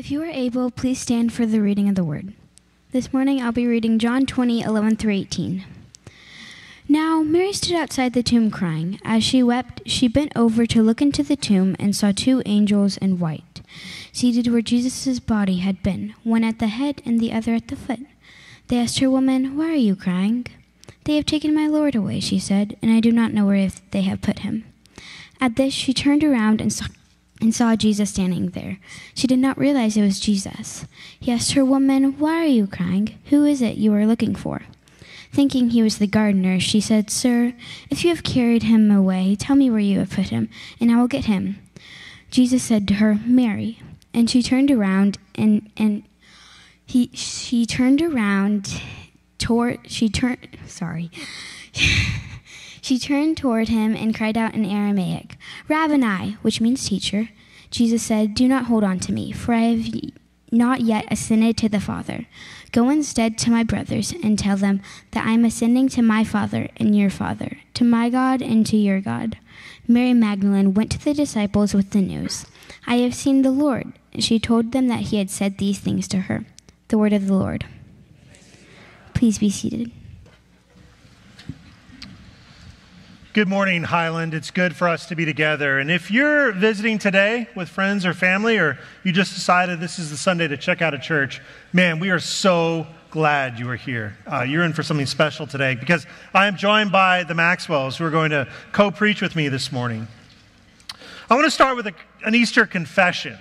If you are able, please stand for the reading of the word. This morning I'll be reading John 20, 11 through 18. Now Mary stood outside the tomb crying. As she wept, she bent over to look into the tomb and saw two angels in white, seated where Jesus' body had been, one at the head and the other at the foot. They asked her, Woman, why are you crying? They have taken my Lord away, she said, and I do not know where they have put him. At this, she turned around and saw and saw Jesus standing there. She did not realize it was Jesus. He asked her, Woman, why are you crying? Who is it you are looking for? Thinking he was the gardener, she said, Sir, if you have carried him away, tell me where you have put him, and I will get him. Jesus said to her, Mary. And she turned around and, and he, she turned around toward, she turned, sorry. She turned toward him and cried out in Aramaic, Rabboni, which means teacher. Jesus said, Do not hold on to me, for I have not yet ascended to the Father. Go instead to my brothers and tell them that I am ascending to my Father and your Father, to my God and to your God. Mary Magdalene went to the disciples with the news I have seen the Lord. She told them that he had said these things to her. The word of the Lord. Please be seated. Good morning, Highland. It's good for us to be together. And if you're visiting today with friends or family, or you just decided this is the Sunday to check out a church, man, we are so glad you are here. Uh, you're in for something special today because I am joined by the Maxwells who are going to co preach with me this morning. I want to start with a, an Easter confession.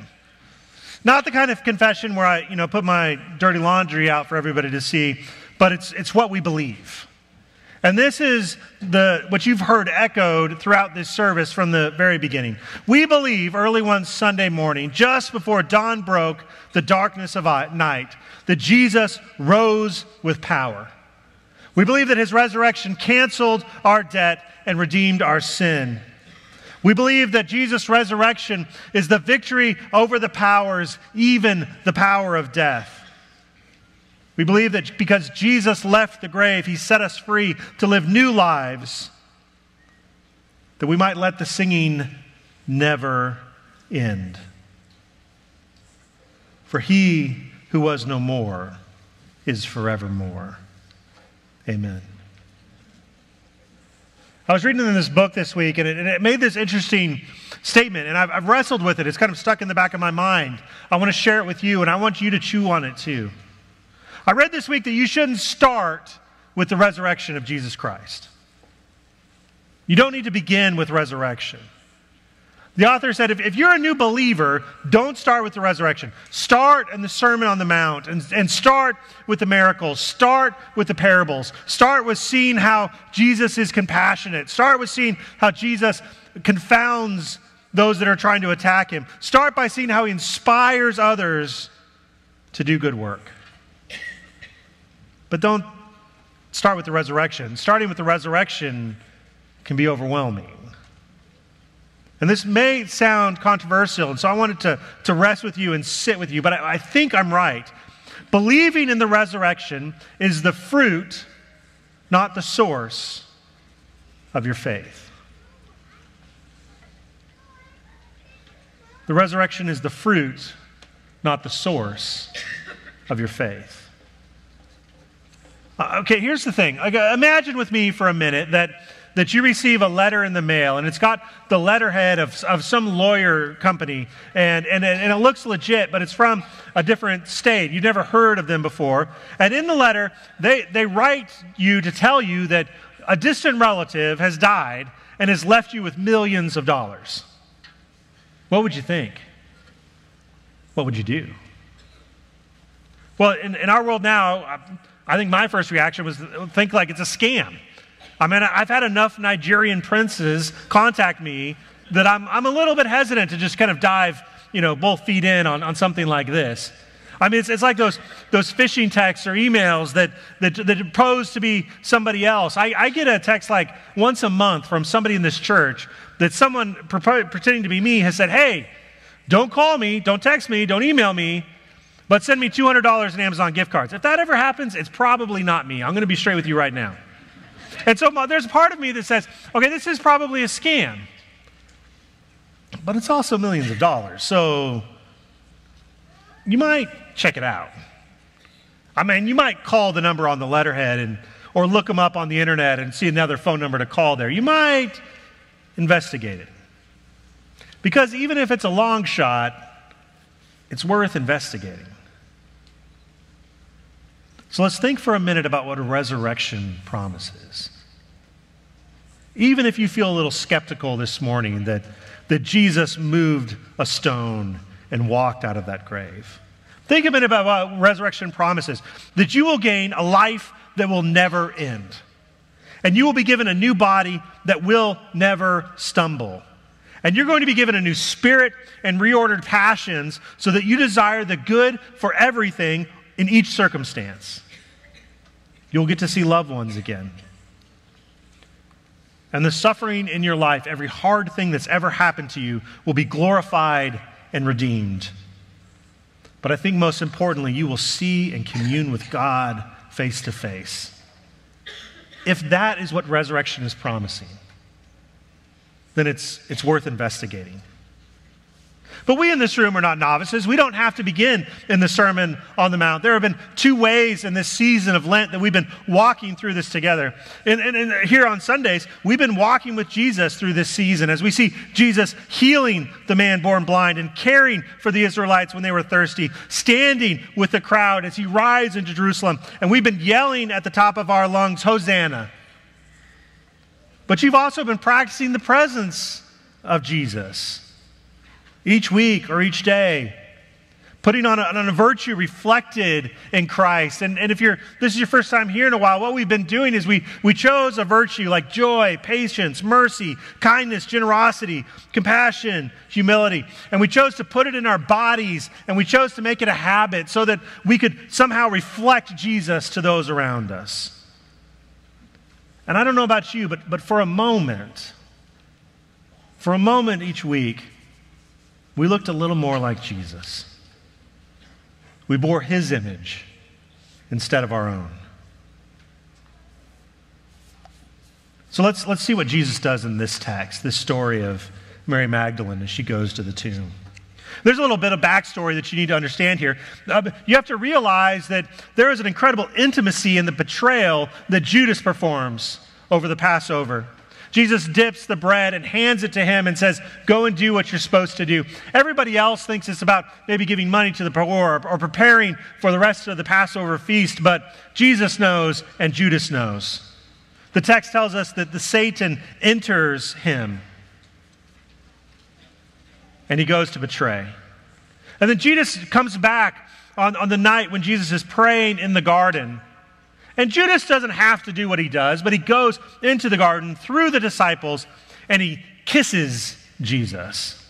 Not the kind of confession where I, you know, put my dirty laundry out for everybody to see, but it's, it's what we believe. And this is the, what you've heard echoed throughout this service from the very beginning. We believe early one Sunday morning, just before dawn broke the darkness of night, that Jesus rose with power. We believe that his resurrection canceled our debt and redeemed our sin. We believe that Jesus' resurrection is the victory over the powers, even the power of death. We believe that because Jesus left the grave, he set us free to live new lives, that we might let the singing never end. For he who was no more is forevermore. Amen. I was reading in this book this week, and it, and it made this interesting statement, and I've, I've wrestled with it. It's kind of stuck in the back of my mind. I want to share it with you, and I want you to chew on it too. I read this week that you shouldn't start with the resurrection of Jesus Christ. You don't need to begin with resurrection. The author said if, if you're a new believer, don't start with the resurrection. Start in the Sermon on the Mount and, and start with the miracles. Start with the parables. Start with seeing how Jesus is compassionate. Start with seeing how Jesus confounds those that are trying to attack him. Start by seeing how he inspires others to do good work. But don't start with the resurrection. Starting with the resurrection can be overwhelming. And this may sound controversial, and so I wanted to, to rest with you and sit with you, but I, I think I'm right. Believing in the resurrection is the fruit, not the source, of your faith. The resurrection is the fruit, not the source of your faith. Uh, okay, here's the thing. Imagine with me for a minute that, that you receive a letter in the mail and it's got the letterhead of, of some lawyer company and, and, and it looks legit, but it's from a different state. You've never heard of them before. And in the letter, they, they write you to tell you that a distant relative has died and has left you with millions of dollars. What would you think? What would you do? Well, in, in our world now, I think my first reaction was think like it's a scam. I mean, I've had enough Nigerian princes contact me that I'm, I'm a little bit hesitant to just kind of dive, you know, both feet in on, on something like this. I mean, it's, it's like those, those phishing texts or emails that, that, that pose to be somebody else. I, I get a text like once a month from somebody in this church that someone pretending to be me has said, hey, don't call me, don't text me, don't email me but send me $200 in Amazon gift cards. If that ever happens, it's probably not me. I'm going to be straight with you right now. And so there's a part of me that says, okay, this is probably a scam. But it's also millions of dollars. So you might check it out. I mean, you might call the number on the letterhead and, or look them up on the internet and see another phone number to call there. You might investigate it. Because even if it's a long shot, it's worth investigating. So let's think for a minute about what a resurrection promises. Even if you feel a little skeptical this morning that, that Jesus moved a stone and walked out of that grave, think a minute about what resurrection promises that you will gain a life that will never end. And you will be given a new body that will never stumble. And you're going to be given a new spirit and reordered passions so that you desire the good for everything in each circumstance. You'll get to see loved ones again. And the suffering in your life, every hard thing that's ever happened to you, will be glorified and redeemed. But I think most importantly, you will see and commune with God face to face. If that is what resurrection is promising, then it's, it's worth investigating. But we in this room are not novices. We don't have to begin in the Sermon on the Mount. There have been two ways in this season of Lent that we've been walking through this together. And, and, and, here on Sundays, we've been walking with Jesus through this season as we see Jesus healing the man born blind and caring for the Israelites when they were thirsty, standing with the crowd as he rides into Jerusalem. And we've been yelling at the top of our lungs, Hosanna. But you've also been practicing the presence of Jesus each week or each day, putting on a, on a virtue reflected in Christ. And, and if you're, this is your first time here in a while, what we've been doing is we, we chose a virtue like joy, patience, mercy, kindness, generosity, compassion, humility. And we chose to put it in our bodies and we chose to make it a habit so that we could somehow reflect Jesus to those around us. And I don't know about you, but, but for a moment, for a moment each week, we looked a little more like Jesus. We bore his image instead of our own. So let's, let's see what Jesus does in this text, this story of Mary Magdalene as she goes to the tomb. There's a little bit of backstory that you need to understand here. Uh, you have to realize that there is an incredible intimacy in the betrayal that Judas performs over the Passover. Jesus dips the bread and hands it to him and says, Go and do what you're supposed to do. Everybody else thinks it's about maybe giving money to the poor or preparing for the rest of the Passover feast, but Jesus knows and Judas knows. The text tells us that the Satan enters him and he goes to betray. And then Jesus comes back on, on the night when Jesus is praying in the garden. And Judas doesn't have to do what he does, but he goes into the garden through the disciples and he kisses Jesus.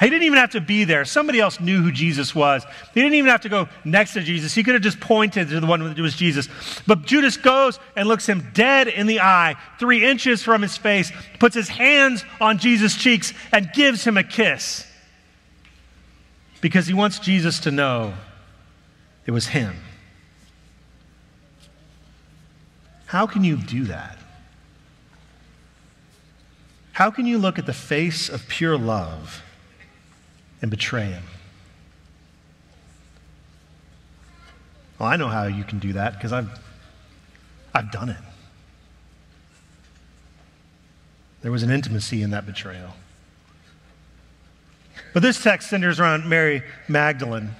He didn't even have to be there. Somebody else knew who Jesus was. He didn't even have to go next to Jesus. He could have just pointed to the one that was Jesus. But Judas goes and looks him dead in the eye, three inches from his face, puts his hands on Jesus' cheeks, and gives him a kiss. Because he wants Jesus to know it was him. How can you do that? How can you look at the face of pure love? and betray him. Well, I know how you can do that because I've, I've done it. There was an intimacy in that betrayal. But this text centers around Mary Magdalene.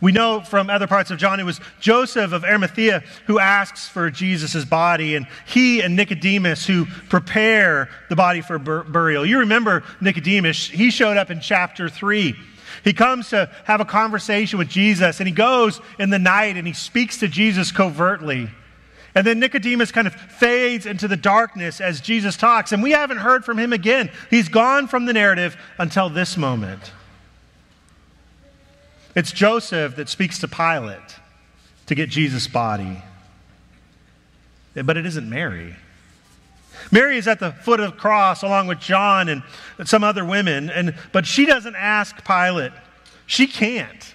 We know from other parts of John it was Joseph of Arimathea who asks for Jesus' body, and he and Nicodemus who prepare the body for bur- burial. You remember Nicodemus, he showed up in chapter 3. He comes to have a conversation with Jesus, and he goes in the night and he speaks to Jesus covertly. And then Nicodemus kind of fades into the darkness as Jesus talks, and we haven't heard from him again. He's gone from the narrative until this moment. It's Joseph that speaks to Pilate to get Jesus' body. But it isn't Mary. Mary is at the foot of the cross along with John and some other women, and, but she doesn't ask Pilate. She can't.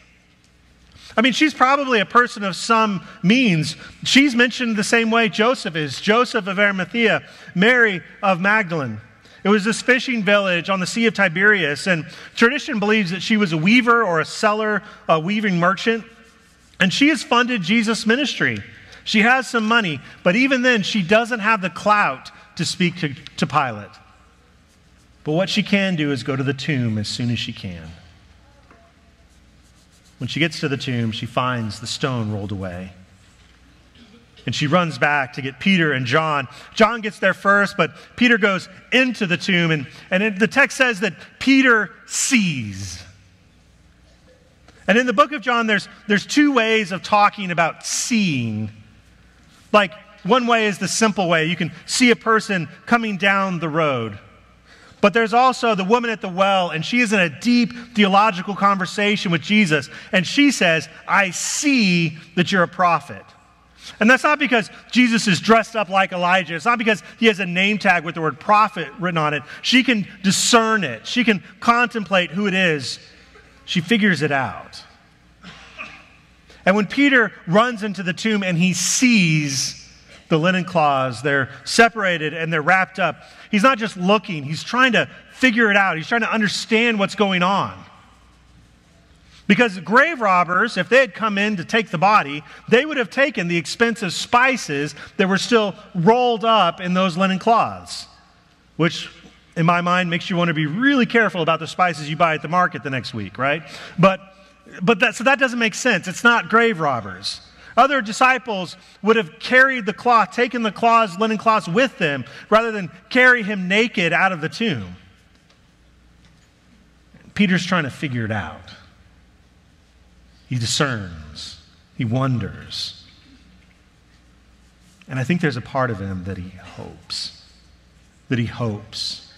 I mean, she's probably a person of some means. She's mentioned the same way Joseph is Joseph of Arimathea, Mary of Magdalene. It was this fishing village on the Sea of Tiberias, and tradition believes that she was a weaver or a seller, a weaving merchant. And she has funded Jesus' ministry. She has some money, but even then, she doesn't have the clout to speak to, to Pilate. But what she can do is go to the tomb as soon as she can. When she gets to the tomb, she finds the stone rolled away. And she runs back to get Peter and John. John gets there first, but Peter goes into the tomb. And, and it, the text says that Peter sees. And in the book of John, there's, there's two ways of talking about seeing. Like, one way is the simple way. You can see a person coming down the road. But there's also the woman at the well, and she is in a deep theological conversation with Jesus. And she says, I see that you're a prophet. And that's not because Jesus is dressed up like Elijah. It's not because he has a name tag with the word prophet written on it. She can discern it, she can contemplate who it is. She figures it out. And when Peter runs into the tomb and he sees the linen cloths, they're separated and they're wrapped up, he's not just looking, he's trying to figure it out. He's trying to understand what's going on. Because grave robbers, if they had come in to take the body, they would have taken the expensive spices that were still rolled up in those linen cloths, which, in my mind, makes you want to be really careful about the spices you buy at the market the next week, right? But, but that, so that doesn't make sense. It's not grave robbers. Other disciples would have carried the cloth, taken the cloths, linen cloths with them, rather than carry him naked out of the tomb. Peter's trying to figure it out. He discerns, he wonders. And I think there's a part of him that he hopes. That he hopes.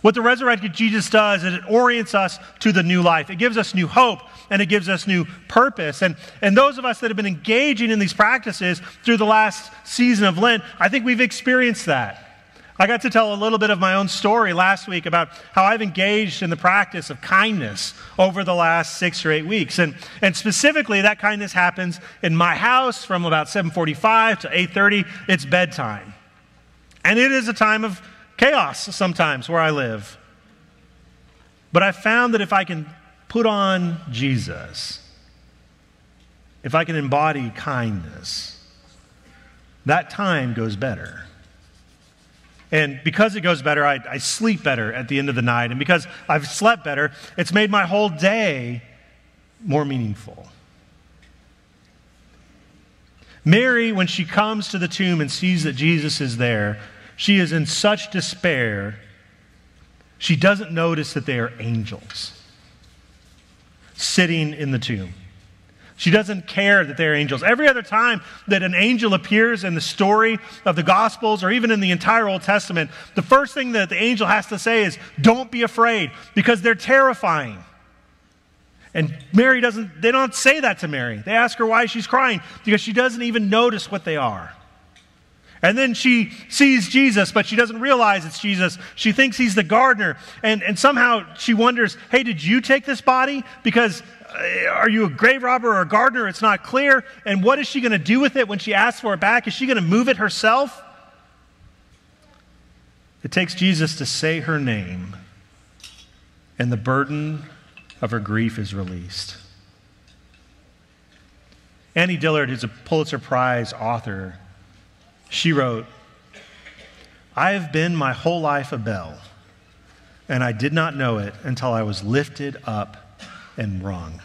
What the resurrected Jesus does is it orients us to the new life. It gives us new hope and it gives us new purpose. And, and those of us that have been engaging in these practices through the last season of Lent, I think we've experienced that. I got to tell a little bit of my own story last week about how I've engaged in the practice of kindness over the last six or eight weeks. And, and specifically, that kindness happens in my house from about 7.45 to 8.30. It's bedtime. And it is a time of chaos sometimes where I live. But I found that if I can put on Jesus, if I can embody kindness, that time goes better. And because it goes better, I, I, sleep better at the end of the night. And because I've slept better, it's made my whole day more meaningful. Mary, when she comes to the tomb and sees that Jesus is there, she is in such despair, she doesn't notice that they are angels sitting in the tomb. She doesn't care that they're angels. Every other time that an angel appears in the story of the Gospels or even in the entire Old Testament, the first thing that the angel has to say is, Don't be afraid, because they're terrifying. And Mary doesn't, they don't say that to Mary. They ask her why she's crying, because she doesn't even notice what they are. And then she sees Jesus, but she doesn't realize it's Jesus. She thinks he's the gardener. And, and somehow she wonders, hey, did you take this body? Because Uh, are you a grave robber or a gardener? It's not clear. And what is she going to do with it when she asks for it back? Is she going to move it herself? It takes Jesus to say her name, and the burden of her grief is released. Annie Dillard, who's a Pulitzer Prize author, she wrote, I have been my whole life a bell, and I did not know it until I was lifted up and wrong.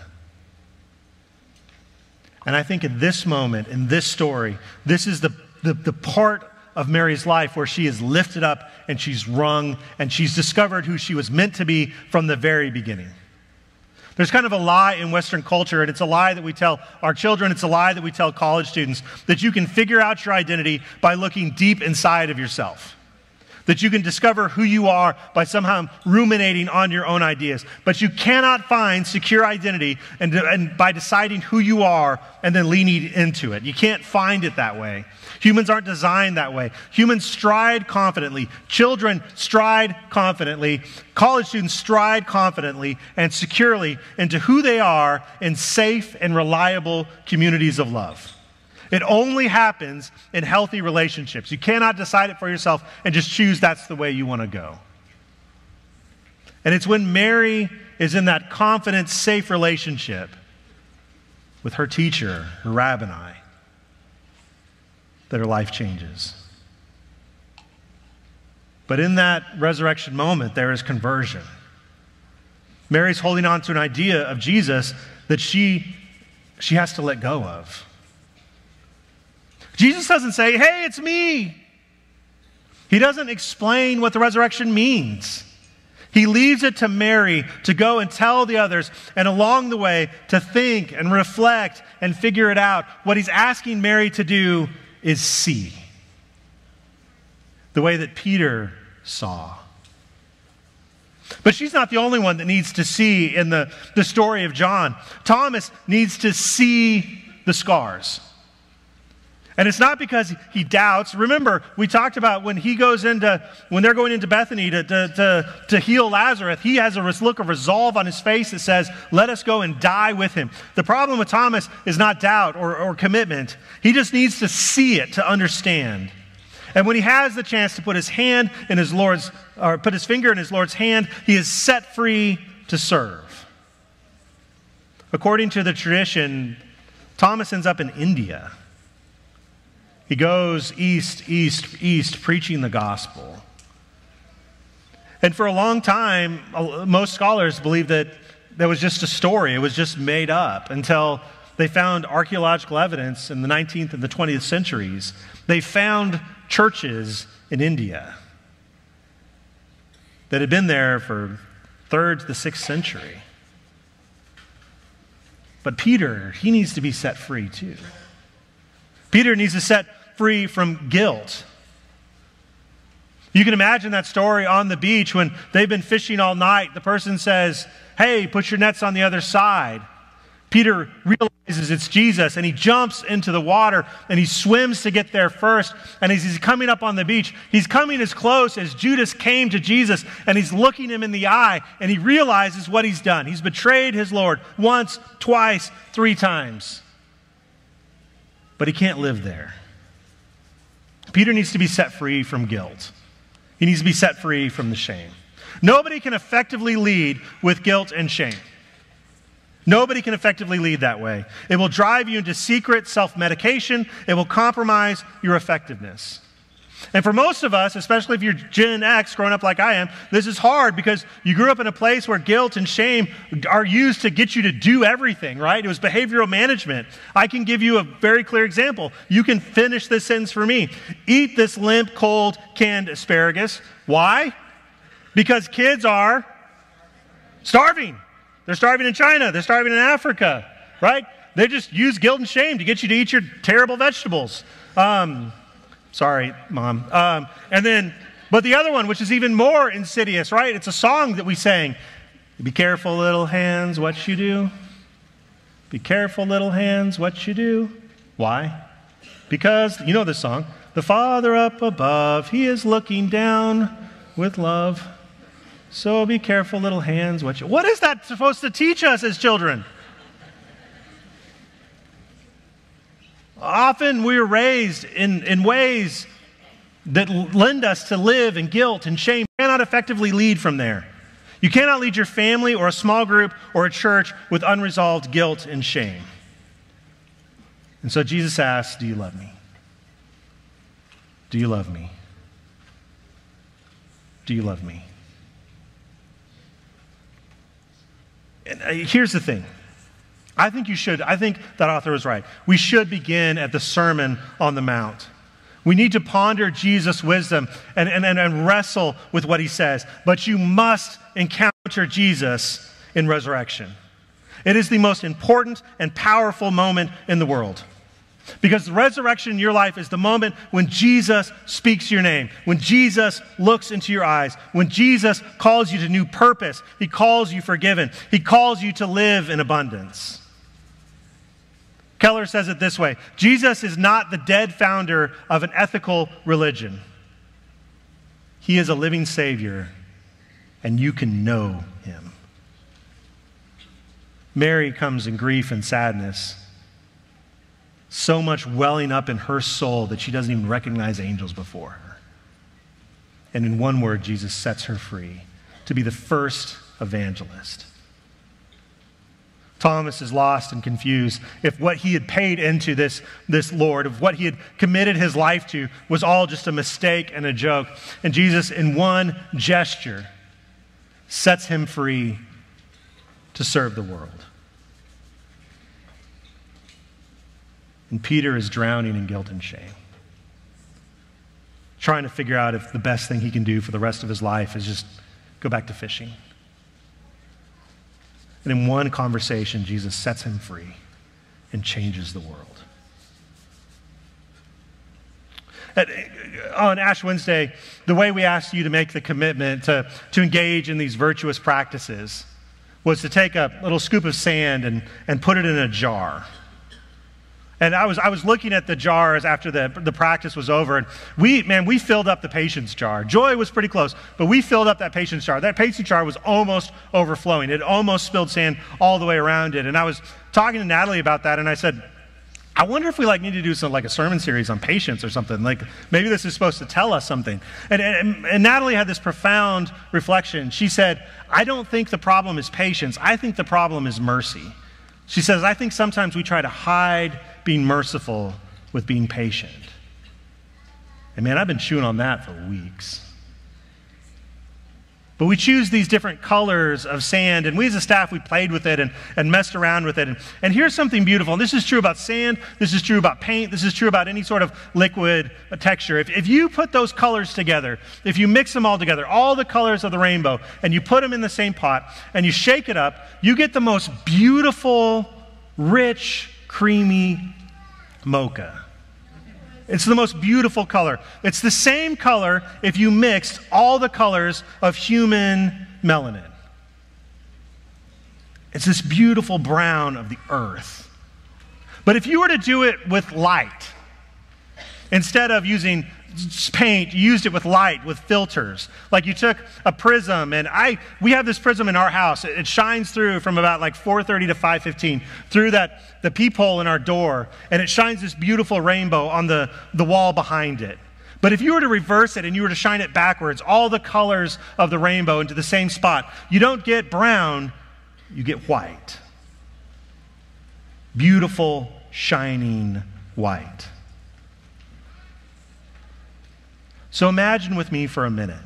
And I think in this moment, in this story, this is the, the, the part of Mary's life where she is lifted up and she's rung and she's discovered who she was meant to be from the very beginning. There's kind of a lie in Western culture, and it's a lie that we tell our children, it's a lie that we tell college students, that you can figure out your identity by looking deep inside of yourself that you can discover who you are by somehow ruminating on your own ideas. But you cannot find secure identity and, and by deciding who you are and then leaning into it. You can't find it that way. Humans aren't designed that way. Humans stride confidently. Children stride confidently. College students stride confidently and securely into who they are in safe and reliable communities of love. It only happens in healthy relationships. You cannot decide it for yourself and just choose that's the way you want to go. And it's when Mary is in that confident, safe relationship with her teacher, her rabboni, that her life changes. But in that resurrection moment, there is conversion. Mary's holding on to an idea of Jesus that she, she has to let go of. Jesus doesn't say, Hey, it's me. He doesn't explain what the resurrection means. He leaves it to Mary to go and tell the others, and along the way to think and reflect and figure it out. What he's asking Mary to do is see the way that Peter saw. But she's not the only one that needs to see in the, the story of John. Thomas needs to see the scars. And it's not because he doubts. Remember, we talked about when he goes into, when they're going into Bethany to, to, to, to, heal Lazarus, he has a look of resolve on his face that says, Let us go and die with him. The problem with Thomas is not doubt or, or commitment, he just needs to see it to understand. And when he has the chance to put his hand in his Lord's, or put his finger in his Lord's hand, he is set free to serve. According to the tradition, Thomas ends up in India. He goes east, east, east, preaching the gospel. And for a long time, most scholars believe that that was just a story, it was just made up until they found archaeological evidence in the 19th and the 20th centuries. They found churches in India that had been there for third to the sixth century. But Peter, he needs to be set free too. Peter needs to set free from guilt. You can imagine that story on the beach when they've been fishing all night. The person says, Hey, put your nets on the other side. Peter realizes it's Jesus and he jumps into the water and he swims to get there first. And as he's coming up on the beach, he's coming as close as Judas came to Jesus and he's looking him in the eye and he realizes what he's done. He's betrayed his Lord once, twice, three times. But he can't live there. Peter needs to be set free from guilt, he needs to be set free from the shame. Nobody can effectively lead with guilt and shame. Nobody can effectively lead that way. It will drive you into secret self medication, it will compromise your effectiveness. And for most of us, especially if you're Gen X growing up like I am, this is hard because you grew up in a place where guilt and shame are used to get you to do everything, right? It was behavioral management. I can give you a very clear example. You can finish this sentence for me. Eat this limp, cold, canned asparagus. Why? Because kids are starving. They're starving in China, they're starving in Africa, right? They just use guilt and shame to get you to eat your terrible vegetables. Um, sorry, mom. Um, and then, but the other one, which is even more insidious, right? It's a song that we sang. Be careful, little hands, what you do. Be careful, little hands, what you do. Why? Because, you know this song. The Father up above, He is looking down with love. So be careful, little hands. What, you, what is that supposed to teach us as children? Often we're raised in, in ways that lend us to live in guilt and shame. You cannot effectively lead from there. You cannot lead your family or a small group or a church with unresolved guilt and shame. And so Jesus asks, Do you love me? Do you love me? Do you love me? And uh, here's the thing. I think you should, I think that author was right. We should begin at the Sermon on the Mount. We need to ponder Jesus' wisdom and, and, and, wrestle with what he says. But you must encounter Jesus in resurrection. It is the most important and powerful moment in the world. Because the resurrection in your life is the moment when Jesus speaks your name, when Jesus looks into your eyes, when Jesus calls you to new purpose. He calls you forgiven, He calls you to live in abundance. Keller says it this way Jesus is not the dead founder of an ethical religion, He is a living Savior, and you can know Him. Mary comes in grief and sadness so much welling up in her soul that she doesn't even recognize angels before her. And in one word, Jesus sets her free to be the first evangelist. Thomas is lost and confused if what he had paid into this, this Lord, if what he had committed his life to was all just a mistake and a joke. And Jesus, in one gesture, sets him free to serve the world. And Peter is drowning in guilt and shame, trying to figure out if the best thing he can do for the rest of his life is just go back to fishing. And in one conversation, Jesus sets him free and changes the world. At, on Ash Wednesday, the way we asked you to make the commitment to, to engage in these virtuous practices was to take a little scoop of sand and, and put it in a jar. And I was, I was looking at the jars after the, the practice was over, and we, man, we filled up the patience jar. Joy was pretty close, but we filled up that patience jar. That patience jar was almost overflowing. It almost spilled sand all the way around it. And I was talking to Natalie about that, and I said, I wonder if we like need to do some like a sermon series on patience or something. Like maybe this is supposed to tell us something. And, and, and Natalie had this profound reflection. She said, I don't think the problem is patience. I think the problem is mercy. She says, I think sometimes we try to hide being merciful with being patient. And man, I've been chewing on that for weeks. But we choose these different colors of sand, and we as a staff, we played with it and, and messed around with it. And, and here's something beautiful. And this is true about sand, this is true about paint, this is true about any sort of liquid uh, texture. If, if you put those colors together, if you mix them all together, all the colors of the rainbow, and you put them in the same pot, and you shake it up, you get the most beautiful, rich, creamy mocha. It's the most beautiful color. It's the same color if you mixed all the colors of human melanin. It's this beautiful brown of the earth. But if you were to do it with light, instead of using paint, used it with light, with filters. Like you took a prism, and I we have this prism in our house. It, it shines through from about like 4:30 to 5:15 through that the peephole in our door, and it shines this beautiful rainbow on the, the wall behind it. But if you were to reverse it and you were to shine it backwards, all the colors of the rainbow into the same spot, you don't get brown, you get white. Beautiful, shining white. So imagine with me for a minute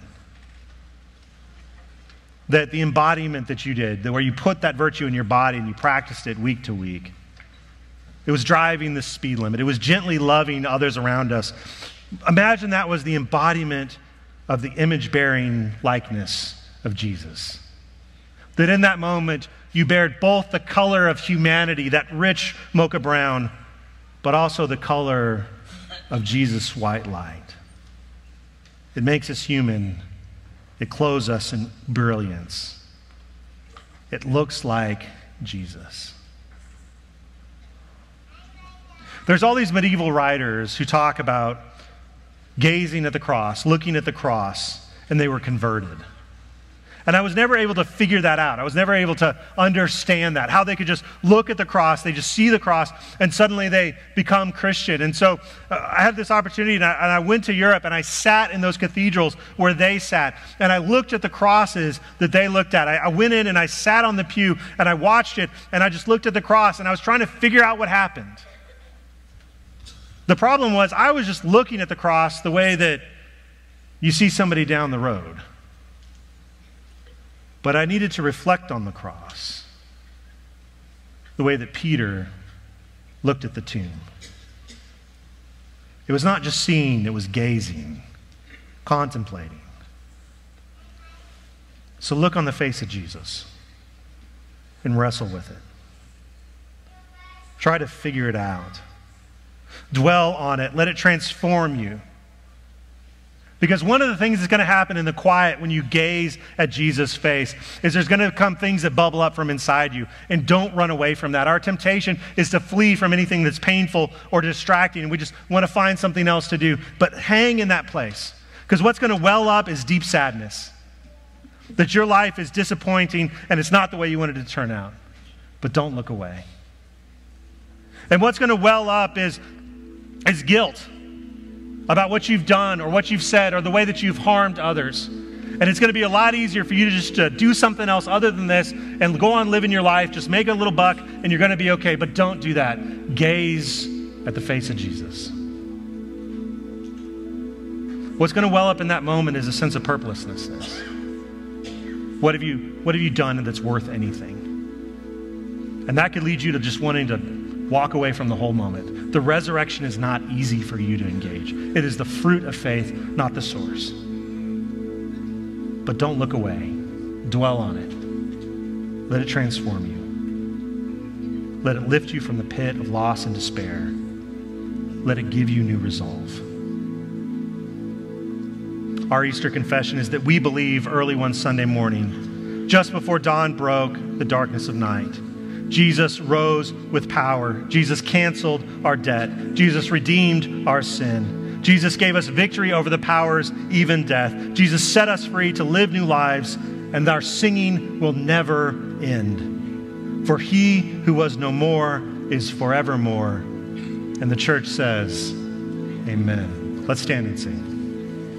that the embodiment that you did, where you put that virtue in your body and you practiced it week to week, it was driving the speed limit, it was gently loving others around us. Imagine that was the embodiment of the image bearing likeness of Jesus. That in that moment, you bared both the color of humanity, that rich mocha brown, but also the color of Jesus' white light. It makes us human. It clothes us in brilliance. It looks like Jesus. There's all these medieval writers who talk about gazing at the cross, looking at the cross, and they were converted. And I was never able to figure that out. I was never able to understand that, how they could just look at the cross, they just see the cross, and suddenly they become Christian. And so uh, I had this opportunity, and I, and I, went to Europe, and I sat in those cathedrals where they sat, and I looked at the crosses that they looked at. I, I went in and I sat on the pew, and I watched it, and I just looked at the cross, and I was trying to figure out what happened. The problem was, I was just looking at the cross the way that you see somebody down the road. But I needed to reflect on the cross the way that Peter looked at the tomb. It was not just seeing, it was gazing, contemplating. So look on the face of Jesus and wrestle with it. Try to figure it out. Dwell on it. Let it transform you. Because one of the things that's going to happen in the quiet when you gaze at Jesus' face is there's going to come things that bubble up from inside you. And don't run away from that. Our temptation is to flee from anything that's painful or distracting. And we just want to find something else to do. But hang in that place. Because what's going to well up is deep sadness. That your life is disappointing and it's not the way you wanted it to turn out. But don't look away. And what's going to well up is, is guilt about what you've done or what you've said or the way that you've harmed others. And it's going to be a lot easier for you to just uh, do something else other than this and go on living your life, just make a little buck, and you're going to be okay. But don't do that. Gaze at the face of Jesus. What's going to well up in that moment is a sense of purposelessness. What have you, what have you done that's worth anything? And that could lead you to just wanting to walk away from the whole moment. The resurrection is not easy for you to engage, it is the fruit of faith, not the source. But don't look away, dwell on it. Let it transform you. Let it lift you from the pit of loss and despair. Let it give you new resolve. Our Easter confession is that we believe early one Sunday morning, just before dawn broke the darkness of night Jesus rose with power. Jesus canceled our debt. Jesus redeemed our sin. Jesus gave us victory over the powers, even death. Jesus set us free to live new lives, and our singing will never end. For he who was no more is forevermore. And the church says, Amen. Let's stand and sing.